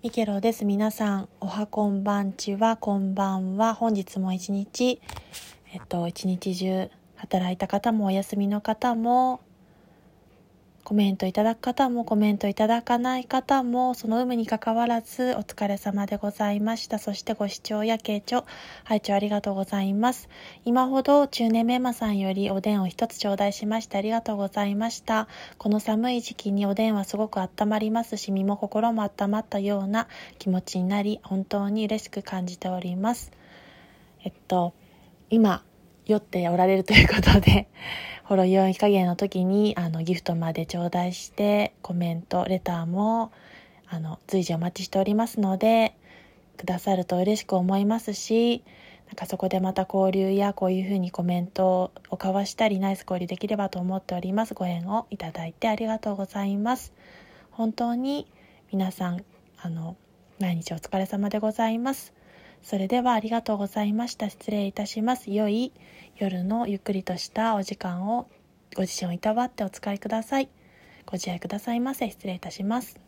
ミケロです。皆さん、おはこんばんちは、こんばんは。本日も一日、えっと、一日中働いた方もお休みの方も、コメントいただく方もコメントいただかない方もその有無にかかわらずお疲れ様でございました。そしてご視聴や傾聴拝聴ありがとうございます。今ほど中年メンマさんよりおでんを一つ頂戴しましてありがとうございました。この寒い時期におでんはすごく温まりますし身も心も温まったような気持ちになり本当に嬉しく感じております。えっと今酔っておられるということでほろ酔い加減の時にあのギフトまで頂戴してコメントレターもあの随時お待ちしておりますのでくださると嬉しく思いますしなんかそこでまた交流やこういうふうにコメントを交わしたりナイス交流できればと思っております。ご縁をいただいてありがとうございます。本当に皆さんあの毎日お疲れ様でございます。それではありがとうございました。失礼いたします。良い夜のゆっくりとしたお時間をご自身をいたわってお使いください。ご自愛くださいませ。失礼いたします。